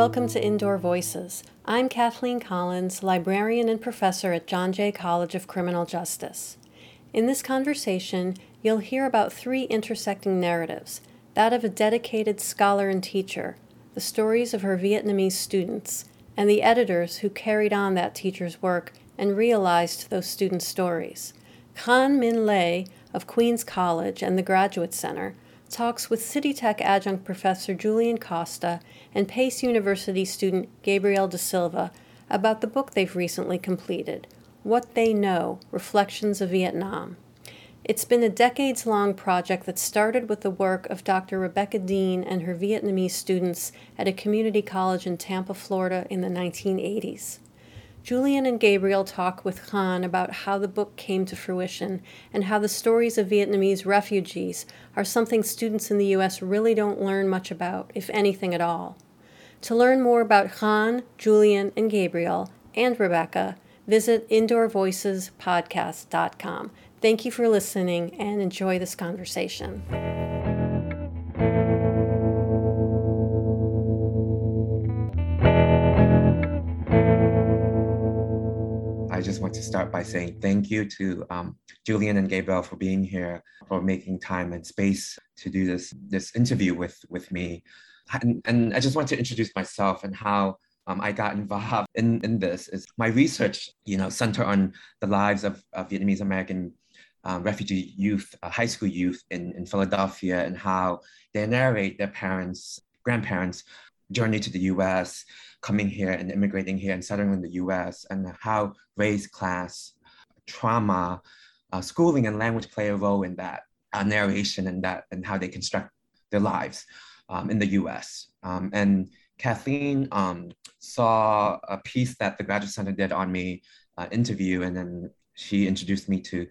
welcome to Indoor Voices. I'm Kathleen Collins, librarian and professor at John Jay College of Criminal Justice. In this conversation, you'll hear about three intersecting narratives that of a dedicated scholar and teacher, the stories of her Vietnamese students, and the editors who carried on that teacher's work and realized those students' stories. Khánh Minh Lê of Queens College and the Graduate Center talks with City Tech adjunct professor Julian Costa and Pace University student Gabriel Da Silva about the book they've recently completed, What They Know Reflections of Vietnam. It's been a decades long project that started with the work of Dr. Rebecca Dean and her Vietnamese students at a community college in Tampa, Florida in the 1980s. Julian and Gabriel talk with Khánh about how the book came to fruition and how the stories of Vietnamese refugees are something students in the U.S. really don't learn much about, if anything at all. To learn more about Khánh, Julian, and Gabriel, and Rebecca, visit indoorvoicespodcast.com. Thank you for listening and enjoy this conversation. Want to start by saying thank you to um, Julian and Gabriel for being here, for making time and space to do this this interview with with me. And, and I just want to introduce myself and how um, I got involved in, in this. Is my research, you know, center on the lives of, of Vietnamese American um, refugee youth, uh, high school youth in, in Philadelphia, and how they narrate their parents, grandparents' journey to the U.S coming here and immigrating here and settling in the US and how race, class, trauma, uh, schooling and language play a role in that uh, narration and that and how they construct their lives um, in the US. Um, and Kathleen um, saw a piece that the Graduate Center did on me uh, interview and then she introduced me to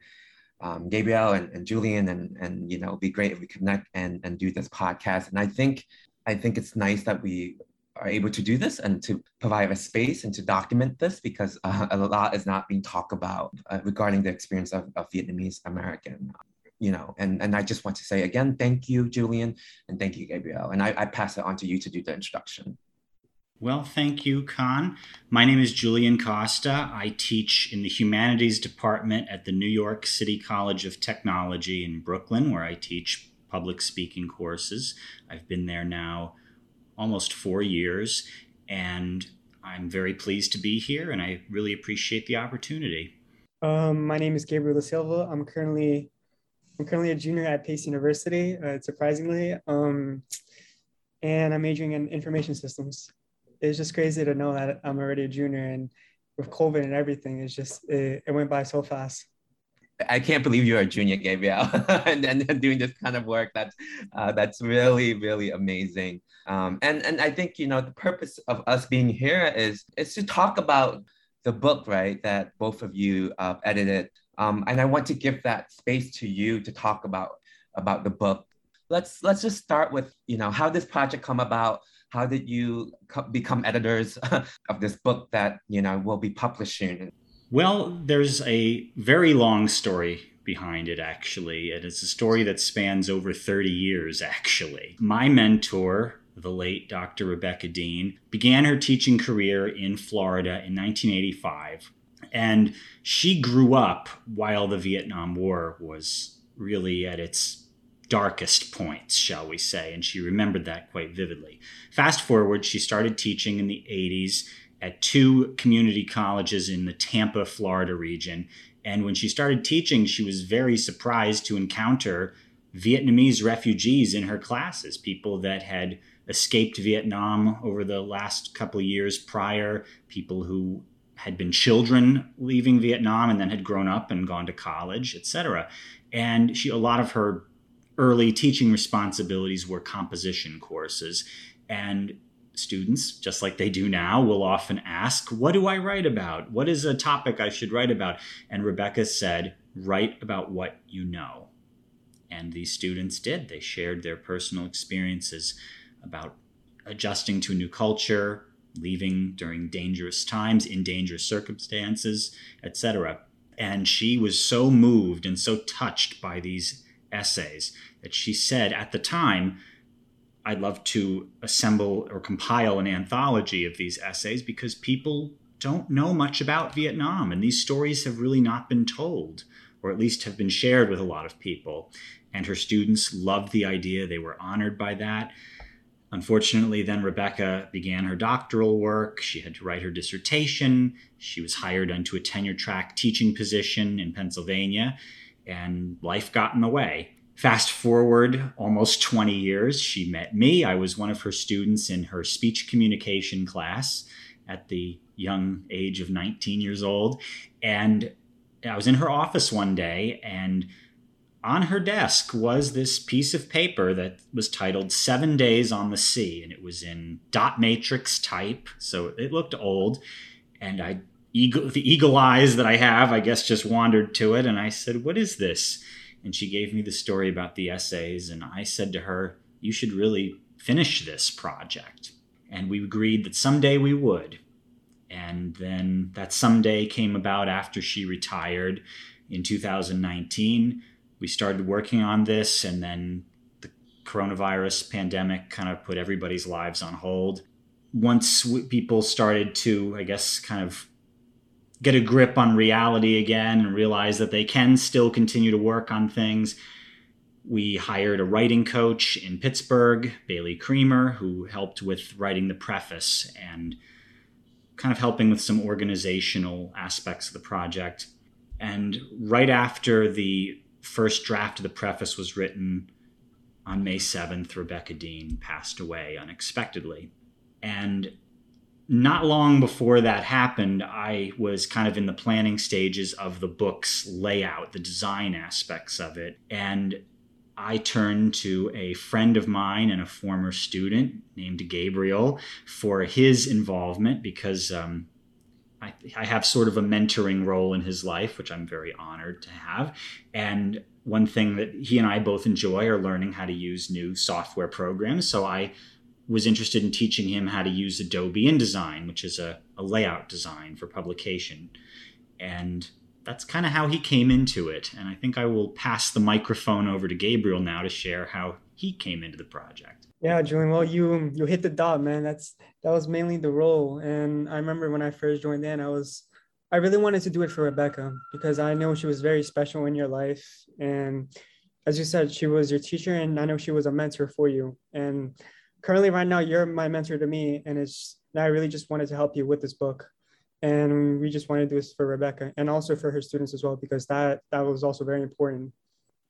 um, Gabriel and, and Julian and, and, you know, it'd be great if we connect and, and do this podcast. And I think, I think it's nice that we are able to do this and to provide a space and to document this because uh, a lot is not being talked about uh, regarding the experience of, of Vietnamese American. You know, and, and I just want to say again, thank you, Julian, and thank you, Gabriel. And I, I pass it on to you to do the introduction. Well, thank you, Khánh. My name is Julian Costa. I teach in the Humanities Department at the New York City College of Technology in Brooklyn, where I teach public speaking courses. I've been there now almost four years, and I'm very pleased to be here, and I really appreciate the opportunity. Um, my name is Gabriel Da Silva. I'm currently I'm currently a junior at Pace University, uh, surprisingly, um, and I'm majoring in information systems. It's just crazy to know that I'm already a junior, and with COVID and everything, it's just it, it went by so fast. I can't believe you're a junior, Gabriel, and, and doing this kind of work. That's uh, that's really really amazing. Um, and and I think you know the purpose of us being here is is to talk about the book, right? That both of you uh, edited, um, and I want to give that space to you to talk about about the book. Let's let's just start with you know how this project come about. How did you co- become editors of this book that you know will be publishing? Well, there's a very long story behind it, actually. And it's a story that spans over 30 years, actually. My mentor, the late Dr. Rebecca Dean, began her teaching career in Florida in 1985. And she grew up while the Vietnam War was really at its darkest points, shall we say, and she remembered that quite vividly. Fast forward, she started teaching in the 80s at two community colleges in the Tampa, Florida region. And when she started teaching, she was very surprised to encounter Vietnamese refugees in her classes, people that had escaped Vietnam over the last couple of years prior, people who had been children leaving Vietnam and then had grown up and gone to college, etc. And she a lot of her early teaching responsibilities were composition courses. And students, just like they do now, will often ask, What do I write about? What is a topic I should write about? And Rebecca said, Write about what you know. And these students did. They shared their personal experiences about adjusting to a new culture, leaving during dangerous times, in dangerous circumstances, etc. And she was so moved and so touched by these essays that she said at the time, I'd love to assemble or compile an anthology of these essays because people don't know much about Vietnam, and these stories have really not been told, or at least have been shared with a lot of people. And her students loved the idea, they were honored by that. Unfortunately, then Rebecca began her doctoral work. She had to write her dissertation. She was hired into a tenure track teaching position in Pennsylvania, and life got in the way. Fast forward almost 20 years, she met me. I was one of her students in her speech communication class at the young age of 19 years old. And I was in her office one day, and on her desk was this piece of paper that was titled Seven Days on the Sea, and it was in dot matrix type, so it looked old. And I, eagle, the eagle eyes that I have, I guess, just wandered to it, and I said, What is this? And she gave me the story about the essays, and I said to her, You should really finish this project. And we agreed that someday we would. And then that someday came about after she retired in 2019 we started working on this, and then the coronavirus pandemic kind of put everybody's lives on hold. Once people started to, I guess, kind of get a grip on reality again and realize that they can still continue to work on things, we hired a writing coach in Pittsburgh, Bailey Creamer, who helped with writing the preface and kind of helping with some organizational aspects of the project. And right after the first draft of the preface was written on May 7th. Rebecca Dean passed away unexpectedly. And not long before that happened, I was kind of in the planning stages of the book's layout, the design aspects of it. And I turned to a friend of mine and a former student named Gabriel for his involvement because um, I, I have sort of a mentoring role in his life, which I'm very honored to have. And one thing that he and I both enjoy are learning how to use new software programs. So I was interested in teaching him how to use Adobe InDesign, which is a, a layout design for publication. And that's kind of how he came into it. And I think I will pass the microphone over to Gabriel now to share how he came into the project. Yeah, Julian. Well, you you hit the dot, man. That's that was mainly the role. And I remember when I first joined in, I was I really wanted to do it for Rebecca because I know she was very special in your life. And as you said, she was your teacher, and I know she was a mentor for you. And currently, right now, you're my mentor to me, and it's I really just wanted to help you with this book. And we just wanted to do this for Rebecca and also for her students as well, because that that was also very important.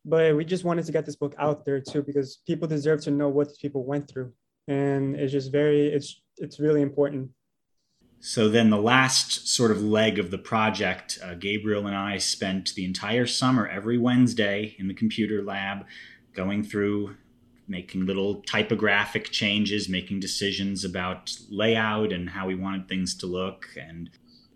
But we just wanted to get this book out there too because people deserve to know what these people went through. And it's just very it's it's really important. So then the last sort of leg of the project uh, gabriel and i spent the entire summer every wednesday in the computer lab going through making little typographic changes making decisions about layout and how we wanted things to look and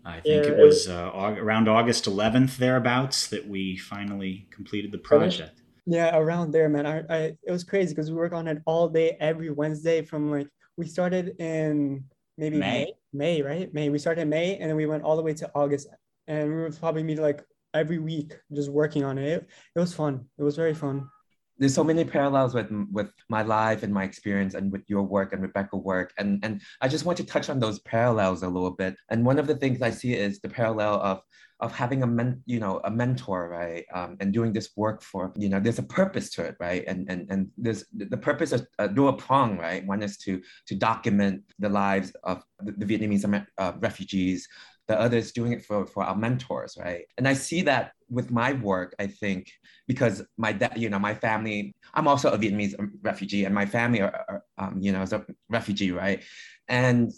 I think yeah, it was uh, around August 11th thereabouts that we finally completed the project. Yeah, around there, man. I, I it was crazy because we work on it all day every Wednesday from like we started in maybe May. May, May, right? May. We started in May and then we went all the way to August, and we would probably meet like every week just working on it. It, it was fun. It was very fun there's so many parallels with with my life and my experience and with your work and Rebecca work. And and I just want to touch on those parallels a little bit. And one of the things I see is the parallel of of having a men you know a mentor right um, and doing this work for you know there's a purpose to it right? And and and there's the purpose is a dual prong right? One is to to document the lives of the, the Vietnamese uh, refugees the others doing it for, for our mentors, right? And I see that with my work, I think, because my dad, you know, my family, I'm also a Vietnamese refugee and my family are, are um, you know, is a refugee, right? And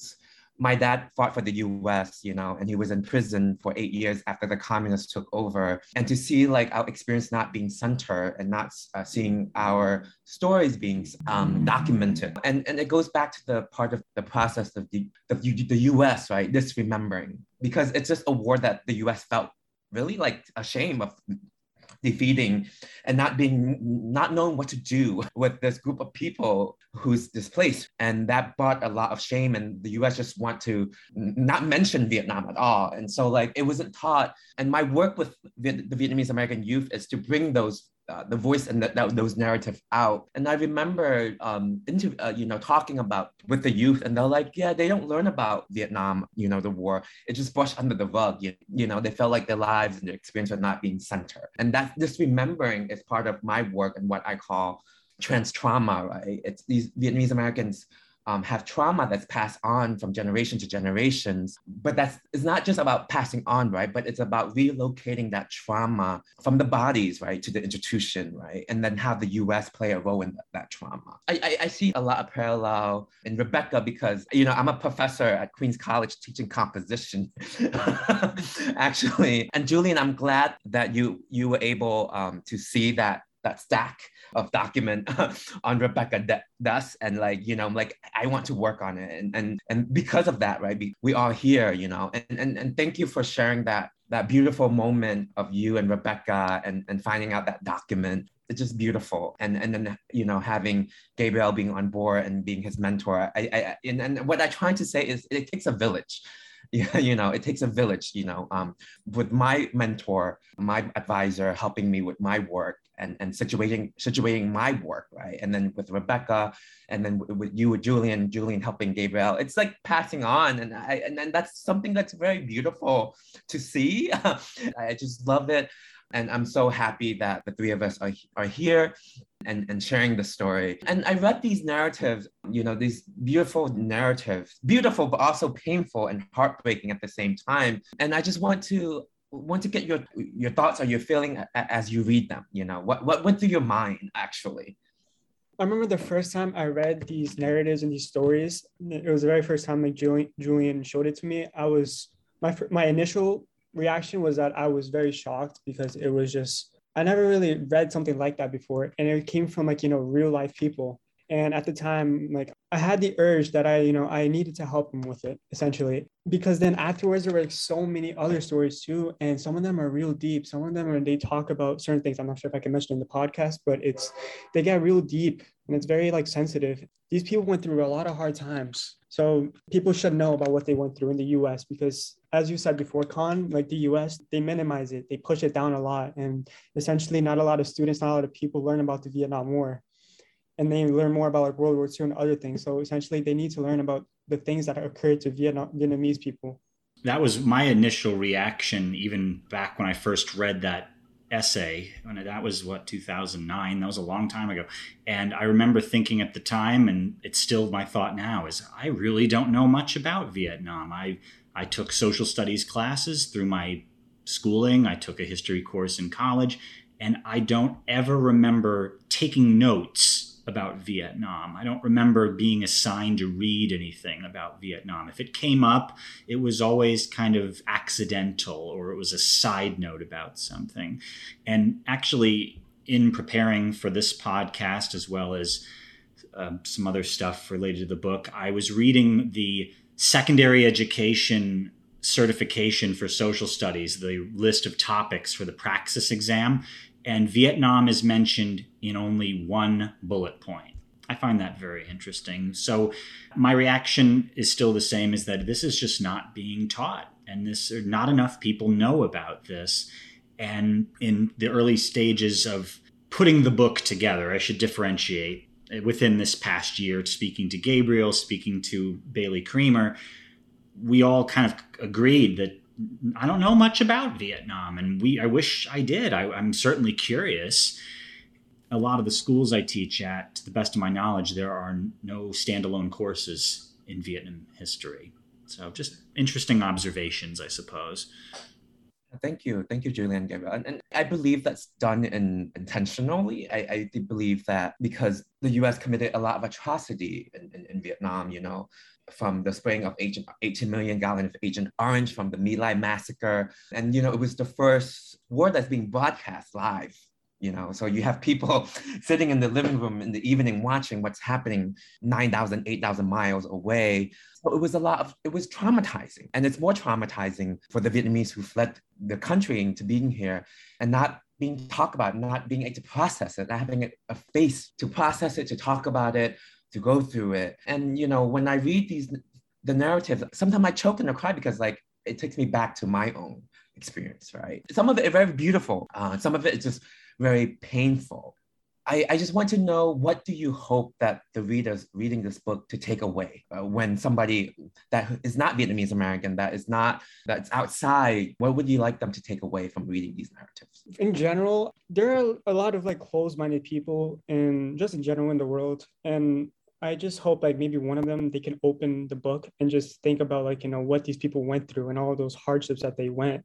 my dad fought for the US, you know, and he was in prison for eight years after the communists took over. And to see like our experience not being centered and not uh, seeing our stories being um, documented. And, and it goes back to the part of the process of the, the, the US, right? This remembering, because it's just a war that the US felt really like ashamed of defeating and not being not knowing what to do with this group of people who's displaced. And that brought a lot of shame and the us just want to not mention vietnam at all. And so like it wasn't taught. And my work with the vietnamese american youth is to bring those uh, the voice and that, that those narratives out. And I remember, um, into uh, you know, talking about with the youth, and they're like, yeah, they don't learn about Vietnam, you know, the war. It just brushed under the rug. You, you know, they felt like their lives and their experience are not being centered. And that this remembering is part of my work and what I call trans trauma. Right? It's these Vietnamese Americans um, have trauma that's passed on from generation to generations. But that's it's not just about passing on, right? But it's about relocating that trauma from the bodies, right, to the institution, right? And then have the U.S. play a role in that, that trauma. I, I, I, see a lot of parallel in Rebecca because you know I'm a professor at Queens College teaching composition, actually. And Julian, I'm glad that you you were able um, to see that that stack of document on Rebecca does. And like, you know, I'm like, I want to work on it. And and and because of that, right, we, are here, you know, and, and and thank you for sharing that that beautiful moment of you and Rebecca and, and finding out that document. It's just beautiful. And and then you know having Gabriel being on board and being his mentor. I, I and, and what I'm trying to say is it takes a village you know, it takes a village, you know, um, with my mentor, my advisor helping me with my work and, and situating, situating my work, right? And then with Rebecca and then with you, with Julian, Julian helping Gabriel, it's like passing on. And I, and, and that's something that's very beautiful to see. I just love it. And I'm so happy that the three of us are, are here and, and sharing the story. And I read these narratives, you know, these beautiful narratives, beautiful, but also painful and heartbreaking at the same time. And I just want to want to get your your thoughts or your feeling as you read them. You know, what, what went through your mind actually? I remember the first time I read these narratives and these stories. It was the very first time like Julian, Julian showed it to me. I was my my initial reaction was that I was very shocked because it was just I never really read something like that before, and it came from like you know real life people. And at the time, like I had the urge that I, you know, I needed to help him with it essentially. Because then afterwards, there were like so many other stories too. And some of them are real deep. Some of them are, they talk about certain things. I'm not sure if I can mention in the podcast, but it's, they get real deep and it's very like sensitive. These people went through a lot of hard times. So people should know about what they went through in the US because as you said before, Khánh, like the US, they minimize it, they push it down a lot. And essentially not a lot of students, not a lot of people learn about the Vietnam War and they learn more about like World War II and other things. So essentially, they need to learn about the things that occurred to Vietnam, Vietnamese people. That was my initial reaction, even back when I first read that essay. When that was what 2009. That was a long time ago, and I remember thinking at the time, and it's still my thought now, is I really don't know much about Vietnam. I I took social studies classes through my schooling. I took a history course in college, and I don't ever remember taking notes about Vietnam. I don't remember being assigned to read anything about Vietnam. If it came up, it was always kind of accidental or it was a side note about something. And actually, in preparing for this podcast, as well as uh, some other stuff related to the book, I was reading the secondary education certification for social studies, the list of topics for the praxis exam and Vietnam is mentioned in only one bullet point. I find that very interesting. So my reaction is still the same is that this is just not being taught and this not enough people know about this and in the early stages of putting the book together, I should differentiate eh, within this past year speaking to Gabriel, speaking to Bailey Creamer, we all kind of agreed that I don't know much about Vietnam, and we I wish I did. I, I'm certainly curious. A lot of the schools I teach at, to the best of my knowledge, there are no standalone courses in Vietnam history. So just interesting observations, I suppose. Thank you. Thank you, Julian Gabriel. And, and I believe that's done in, intentionally. I, I believe that because the US committed a lot of atrocity in, in, in Vietnam, you know, from the spraying of 18 million gallons of Agent Orange from the My Lai massacre. And, you know, it was the first war that's being broadcast live you know. So you have people sitting in the living room in the evening watching what's happening 9000 8000 miles away. So it was a lot of it was traumatizing. And it's more traumatizing for the vietnamese who fled the country into being here and not being talked about not being able to process it not having a face to process it to talk about it to go through it. And you know, when I read these the narratives, sometimes I choke and I cry because like it takes me back to my own experience, right? Some of it very beautiful, uh, some of it is just very painful. I, I just want to know what do you hope that the readers reading this book to take away uh, when somebody that is not Vietnamese American, that is not that's outside, what would you like them to take away from reading these narratives? In general, there are a lot of like closed-minded people and just in general in the world. And I just hope like maybe one of them they can open the book and just think about like you know what these people went through and all those hardships that they went.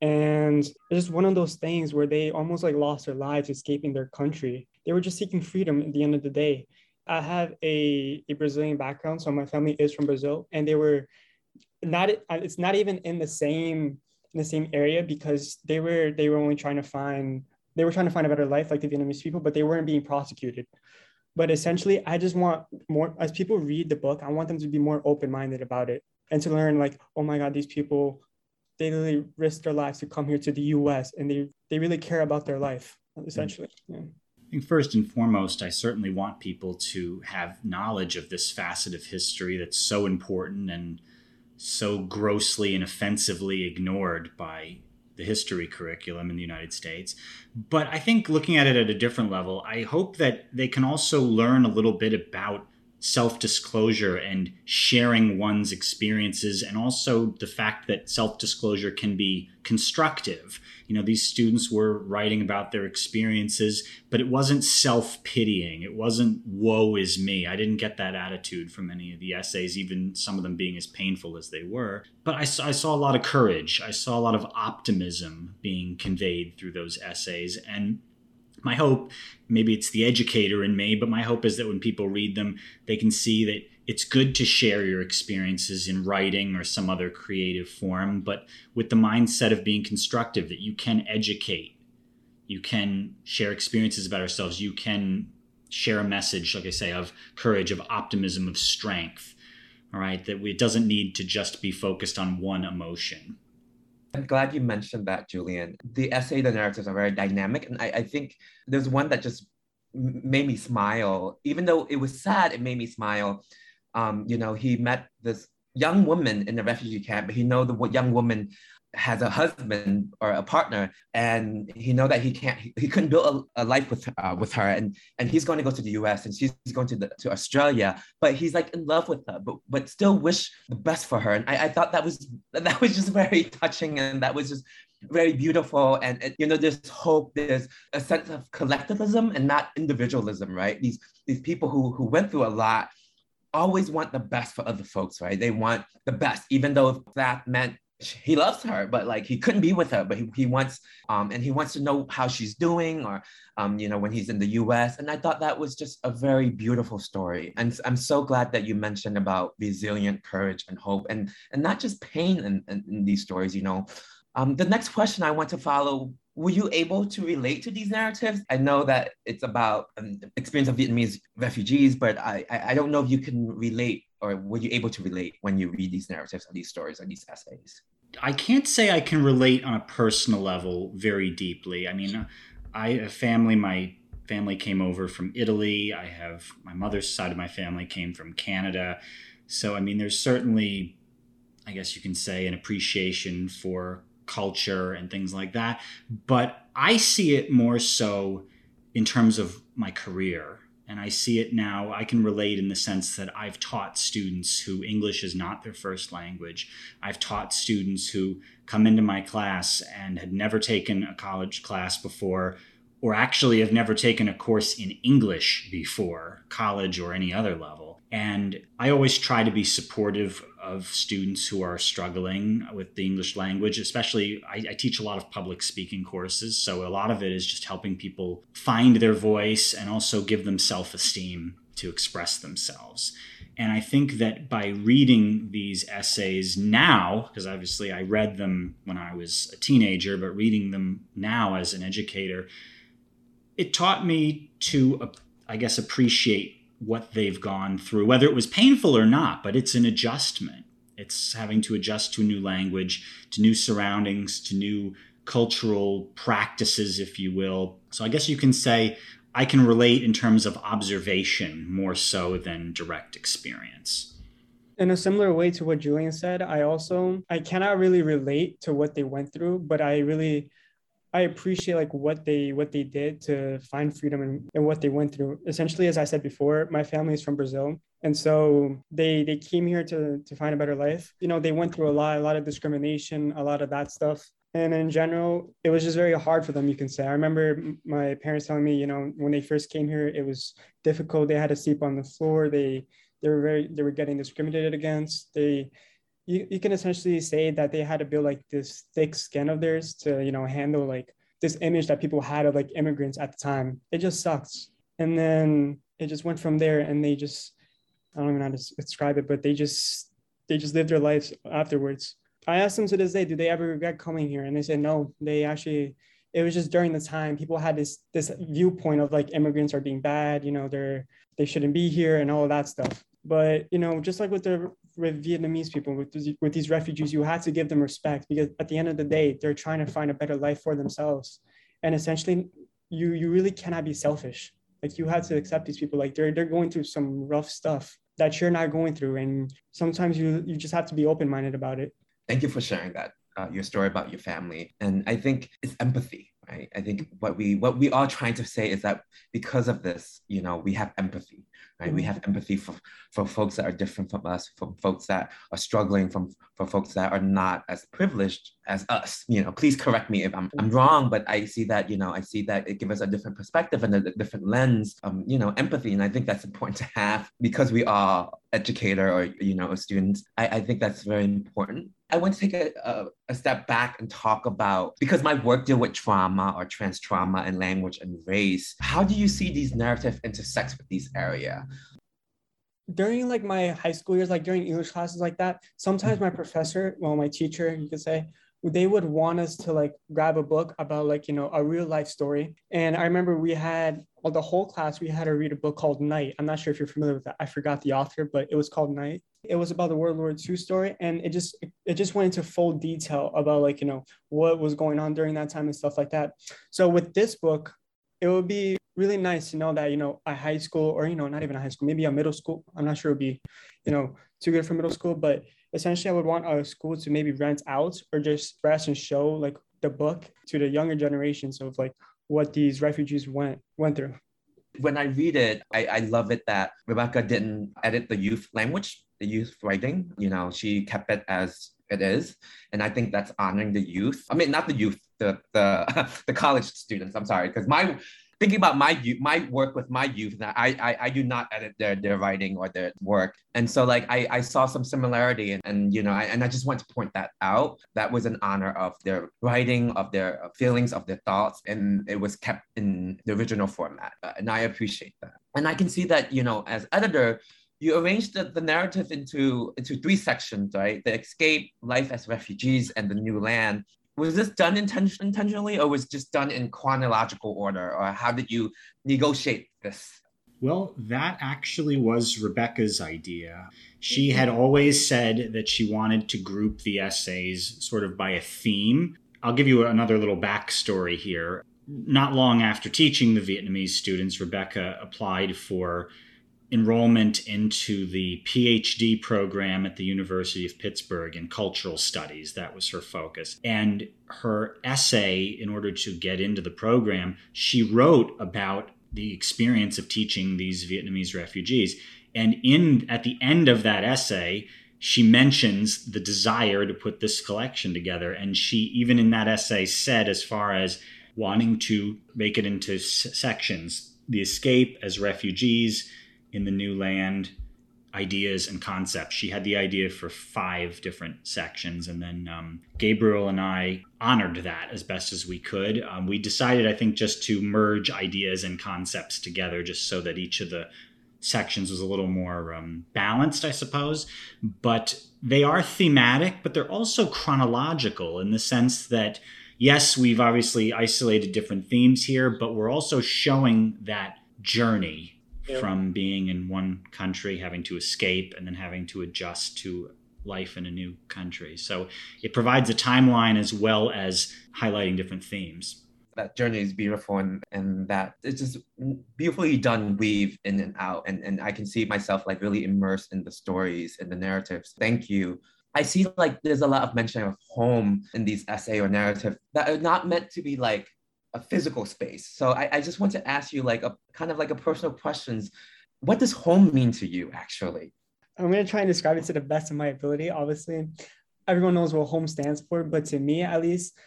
And it's just one of those things where they almost like lost their lives escaping their country. They were just seeking freedom at the end of the day. I have a, a brazilian background so my family is from brazil and they were not it's not even in the same in the same area because they were they were only trying to find they were trying to find a better life like the vietnamese people but they weren't being prosecuted but essentially i just want more as people read the book i want them to be more open-minded about it and to learn like oh my god these people they really risk their lives to come here to the US and they, they really care about their life, essentially. Mm-hmm. Yeah. I think first and foremost, I certainly want people to have knowledge of this facet of history that's so important and so grossly and offensively ignored by the history curriculum in the United States. But I think looking at it at a different level, I hope that they can also learn a little bit about self disclosure and sharing one's experiences, and also the fact that self disclosure can be constructive. You know, these students were writing about their experiences, but it wasn't self pitying. It wasn't, woe is me. I didn't get that attitude from any of the essays, even some of them being as painful as they were. But I, I saw a lot of courage. I saw a lot of optimism being conveyed through those essays. And my hope maybe it's the educator in me but my hope is that when people read them they can see that it's good to share your experiences in writing or some other creative form but with the mindset of being constructive that you can educate. You can share experiences about ourselves. You can share a message like i say of courage of optimism of strength all right? That it doesn't need to just be focused on one emotion I'm glad you mentioned that, Julian. The essay, the narratives are very dynamic. And I, I think there's one that just made me smile. Even though it was sad, it made me smile. Um, you know, he met this young woman in the refugee camp, but he know the young woman has a husband or a partner and he know that he can't he, he couldn't build a, a life with uh, with her and and he's going to go to the US and she's going to the, to Australia but he's like in love with her but but still wish the best for her. And I, I thought that was that was just very touching and that was just very beautiful. And, and you know there's hope there's a sense of collectivism and not individualism right? These these people who who went through a lot always want the best for other folks right? They want the best even though that meant he loves her, but like he couldn't be with her, but he, he wants um and he wants to know how she's doing or um you know when he's in the US and I thought that was just a very beautiful story. And I'm so glad that you mentioned about resilient courage and hope and and not just pain in, in, in these stories you know. Um the next question I want to follow were you able to relate to these narratives? I know that it's about an experience of Vietnamese refugees, but I, I don't know if you can relate or were you able to relate when you read these narratives or these stories or these essays? I can't say I can relate on a personal level very deeply. I mean, I a family, my family came over from Italy. I have my mother's side of my family came from Canada. So, I mean, there's certainly, I guess you can say, an appreciation for culture and things like that. But I see it more so in terms of my career and I see it now. I can relate in the sense that I've taught students who English is not their first language. I've taught students who come into my class and had never taken a college class before, or actually have never taken a course in English before, college or any other level. And I always try to be supportive of students who are struggling with the English language, especially I, I, teach a lot of public speaking courses. So a lot of it is just helping people find their voice and also give them self esteem to express themselves. And I think that by reading these essays now, because obviously I read them when I was a teenager, but reading them now as an educator, it taught me to, uh, I guess, appreciate what they've gone through, whether it was painful or not, but it's an adjustment. It's having to adjust to a new language, to new surroundings, to new cultural practices, if you will. So I guess you can say I can relate in terms of observation more so than direct experience. in a similar way to what Julian said, I also I cannot really relate to what they went through, but I really I appreciate like what they what they did to find freedom and, and what they went through. Essentially, as I said before, my family is from Brazil. And so they they came here to to find a better life. You know, they went through a lot, a lot of discrimination, a lot of that stuff. And in general, it was just very hard for them, you can say. I remember my parents telling me, you know, when they first came here, it was difficult. They had to sleep on the floor. They they were very they were getting discriminated against. They you, you can essentially say that they had to build like this thick skin of theirs to you know handle like this image that people had of like immigrants at the time. It just sucks. And then it just went from there and they just i don't even know how to describe it but they just they just lived their lives afterwards. I asked them to this day do they ever regret coming here? And they said no they actually it was just during the time people had this this viewpoint of like immigrants are being bad you know they're they shouldn't be here and all that stuff. But you know just like with the with Vietnamese people, with, with these refugees, you have to give them respect because at the end of the day, they're trying to find a better life for themselves. And essentially, you you really cannot be selfish. Like you have to accept these people. Like they're they're going through some rough stuff that you're not going through, and sometimes you you just have to be open minded about it. Thank you for sharing that uh, your story about your family, and I think it's empathy. Right? I think what we what we are trying to say is that because of this, you know, we have empathy right? Mm-hmm. We have empathy for, for folks that are different from us, from folks that are struggling, from for folks that are not as privileged as us. You know, please correct me if I'm, I'm wrong, but I see that, you know, I see that it gives us a different perspective and a different lens, um, you know, empathy. And I think that's important to have because we are educator or, you know, students. I, I think that's very important. I want to take a, a, a, step back and talk about because my work deal with trauma or trans trauma and language and race. How do you see these narratives intersect with these area? During like my high school years, like during English classes like that, sometimes my professor, well, my teacher, you could say, they would want us to like grab a book about like you know a real life story. And i remember we had well, the whole class we had to read a book called night. I'm not sure if you're familiar with that. I forgot the author but it was called night. It was about the world war ii story and it just it just went into full detail about like you know what was going on during that time and stuff like that. So with this book it would be really nice to know that you know a high school or you know not even a high school maybe a middle school i'm not sure it would be you know too good for middle school but essentially I would want a school to maybe rent out or just express and show like the book to the younger generations of like what these refugees went went through. When I read it, I, I love it that Rebecca didn't edit the youth language, the youth writing. You know, she kept it as it is. And I think that's honoring the youth. I mean, not the youth, the the, the college students. I'm sorry, because my thinking about my youth, my work with my youth, I, I I do not edit their their writing or their work, and so like I I saw some similarity, and, and you know, I, and I just want to point that out. That was an honor of their writing, of their feelings, of their thoughts, and it was kept in the original format, uh, and I appreciate that. And I can see that you know, as editor, you arranged the, the narrative into into three sections, right? The escape, life as refugees, and the new land was this done intention- intentionally or was just done in chronological order or how did you negotiate this? Well that actually was rebecca's idea. She mm-hmm. had always said that she wanted to group the essays sort of by a theme. I'll give you another little backstory here. Not long after teaching the vietnamese students rebecca applied for enrollment into the PhD program at the University of Pittsburgh in cultural studies. That was her focus. And her essay, in order to get into the program, she wrote about the experience of teaching these Vietnamese refugees. And in at the end of that essay, she mentions the desire to put this collection together. And she, even in that essay, said, as far as wanting to make it into s- sections, the escape as refugees, in the new land ideas and concepts. She had the idea for five different sections, and then um, Gabriel and I honored that as best as we could. Um, we decided, I think, just to merge ideas and concepts together, just so that each of the sections was a little more um, balanced, I suppose. But they are thematic, but they're also chronological in the sense that. Yes, we've obviously isolated different themes here, but we're also showing that journey from being in one country, having to escape, and then having to adjust to life in a new country. So it provides a timeline as well as highlighting different themes. that journey is beautiful and, and that it's just beautifully done weave in and out. And, and I can see myself like really immersed in the stories and the narratives. Thank you. I see like there's a lot of mention of home in these essay or narrative that are not meant to be like a physical space. So I, I just want to ask you like a kind of like a personal questions. What does home mean to you actually? I'm going to try and describe it to the best of my ability. Obviously, everyone knows what home stands for, but to me at least,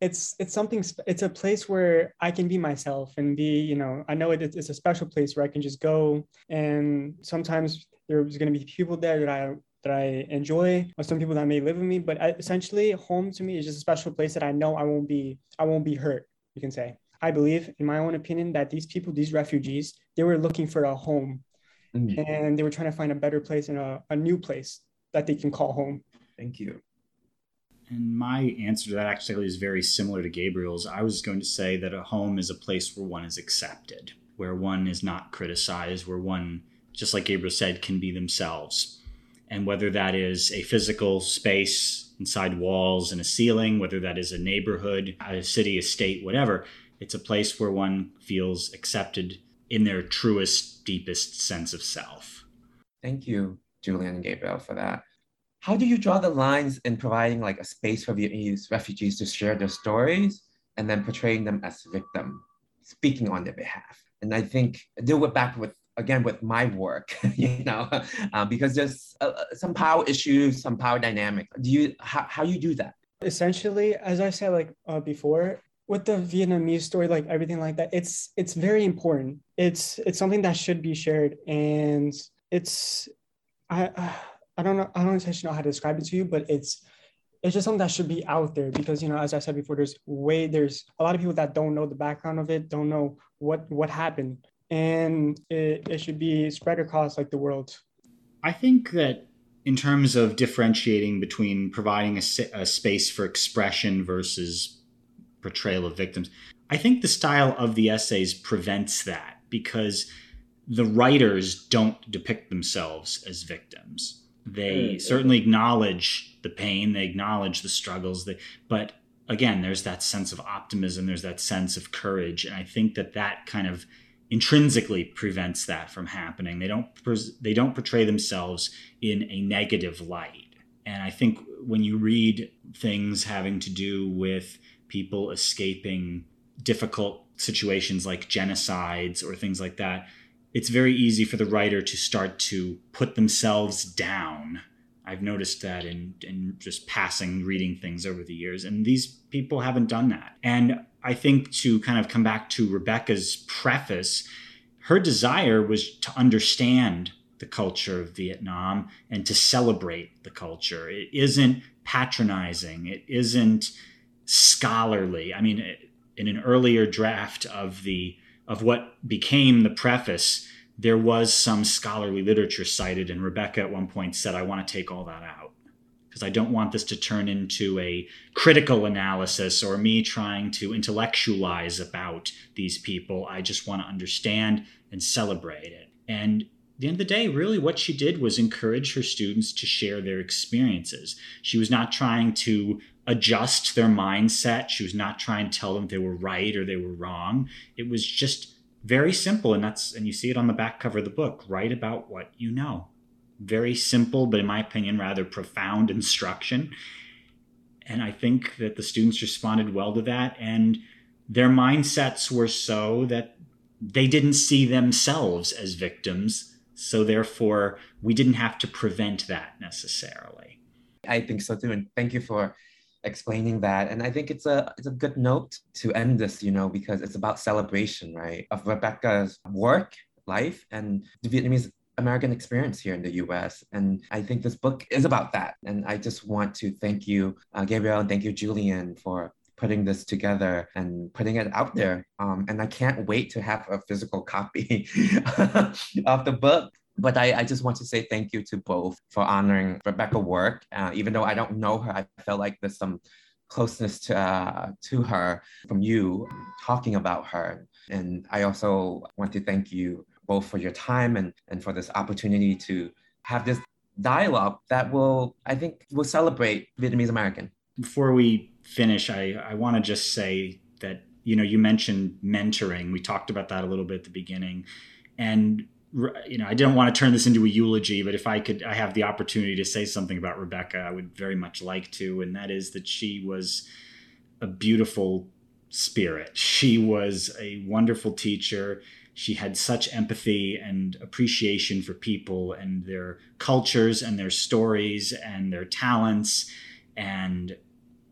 it's it's something it's a place where i can be myself and be you know i know it, it's a special place where i can just go and sometimes there's going to be people there that i that i enjoy or some people that may live with me but essentially home to me is just a special place that i know i won't be i won't be hurt you can say i believe in my own opinion that these people these refugees they were looking for a home mm-hmm. and they were trying to find a better place and a, a new place that they can call home thank you and my answer to that actually is very similar to Gabriel's. I was going to say that a home is a place where one is accepted, where one is not criticized, where one, just like Gabriel said, can be themselves. And whether that is a physical space inside walls and a ceiling, whether that is a neighborhood, a city, a state, whatever, it's a place where one feels accepted in their truest, deepest sense of self. Thank you, Julian and Gabriel, for that how do you draw the lines in providing like a space for Vietnamese refugees to share their stories and then portraying them as victim, speaking on their behalf? And I think deal with back with again with my work, you know, uh, because there's uh, uh, some power issues, some power dynamic. Do you how, how you do that? Essentially, as I said like uh, before, with the Vietnamese story, like everything like that, it's it's very important. It's it's something that should be shared, and it's I. Uh, I don't know, I don't actually know how to describe it to you, but it's it's just something that should be out there because you know, as I said before, there's way there's a lot of people that don't know the background of it, don't know what what happened, and it, it should be spread across like the world. I think that in terms of differentiating between providing a, a space for expression versus portrayal of victims, I think the style of the essays prevents that because the writers don't depict themselves as victims they mm-hmm. certainly acknowledge the pain, they acknowledge the struggles, they, but again, there's that sense of optimism, there's that sense of courage, and I think that that kind of intrinsically prevents that from happening. They don't they don't portray themselves in a negative light. And I think when you read things having to do with people escaping difficult situations like genocides or things like that, it's very easy for the writer to start to put themselves down. I've noticed that in, in just passing reading things over the years. And these people haven't done that. And I think to kind of come back to Rebecca's preface, her desire was to understand the culture of Vietnam and to celebrate the culture. It isn't patronizing, it isn't scholarly. I mean, in an earlier draft of the of what became the preface, there was some scholarly literature cited, and Rebecca at one point said, I want to take all that out because I don't want this to turn into a critical analysis or me trying to intellectualize about these people. I just want to understand and celebrate it. And the end of the day, really what she did was encourage her students to share their experiences. She was not trying to adjust their mindset. She was not trying to tell them they were right or they were wrong. It was just very simple. And that's, and you see it on the back cover of the book write about what you know. Very simple, but in my opinion, rather profound instruction. And I think that the students responded well to that. And their mindsets were so that they didn't see themselves as victims. So therefore, we didn't have to prevent that necessarily. I think so too. And thank you for explaining that. And I think it's a it's a good note to end this, you know, because it's about celebration, right? Of Rebecca's work, life, and the Vietnamese American experience here in the US. And I think this book is about that. And I just want to thank you, uh, Gabriel, and thank you, Julian, for putting this together and putting it out there. Um, and I can't wait to have a physical copy of the book but I, I just want to say thank you to both for honoring Rebecca's work. Uh, even though I don't know her, I felt like there's some closeness to, uh, to her from you talking about her. And I also want to thank you both for your time and, and for this opportunity to have this dialogue that will, I think, will celebrate Vietnamese American. Before we finish, I, I want to just say that you know, you mentioned mentoring. We talked about that a little bit at the beginning. And you know, I didn't want to turn this into a eulogy, but if I could, I have the opportunity to say something about Rebecca, I would very much like to. And that is that she was a beautiful spirit. She was a wonderful teacher. She had such empathy and appreciation for people and their cultures and their stories and their talents. And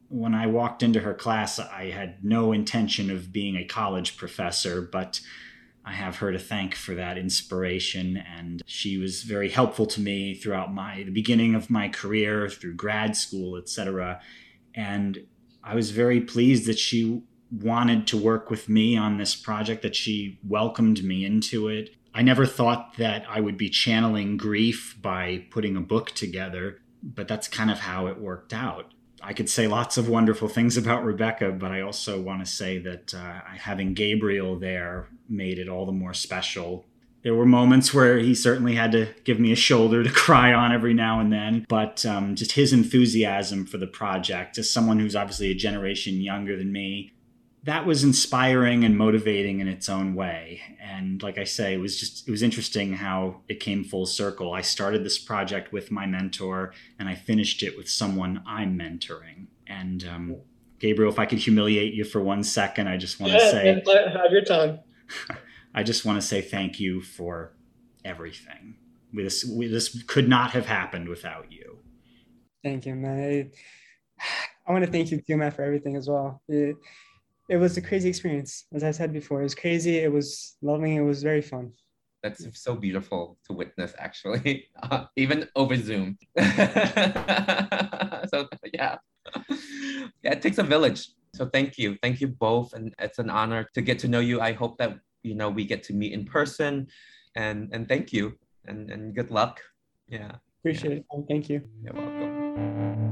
when I walked into her class, I had no intention of being a college professor, but I have her to thank for that inspiration and she was very helpful to me throughout my the beginning of my career through grad school etc and I was very pleased that she wanted to work with me on this project that she welcomed me into it I never thought that I would be channeling grief by putting a book together but that's kind of how it worked out I could say lots of wonderful things about Rebecca, but I also want to say that uh, having Gabriel there made it all the more special. There were moments where he certainly had to give me a shoulder to cry on every now and then, but um, just his enthusiasm for the project, as someone who's obviously a generation younger than me, that was inspiring and motivating in its own way. And like I say, it was just it was interesting how it came full circle. I started this project with my mentor, and I finished it with someone I'm mentoring. And um, Gabriel, if I could humiliate you for one second, I just want to say, have your time. I just want to say thank you for everything. This this could not have happened without you. Thank you, man. I, I want to thank you too, Matt, for everything as well. It, it was a crazy experience. As I said before, it was crazy. It was loving. It was very fun. That's so beautiful to witness, actually, uh, even over Zoom. so yeah, yeah, it takes a village. So thank you, thank you both, and it's an honor to get to know you. I hope that you know we get to meet in person, and and thank you, and and good luck. Yeah, appreciate yeah. it. Thank you. You're welcome.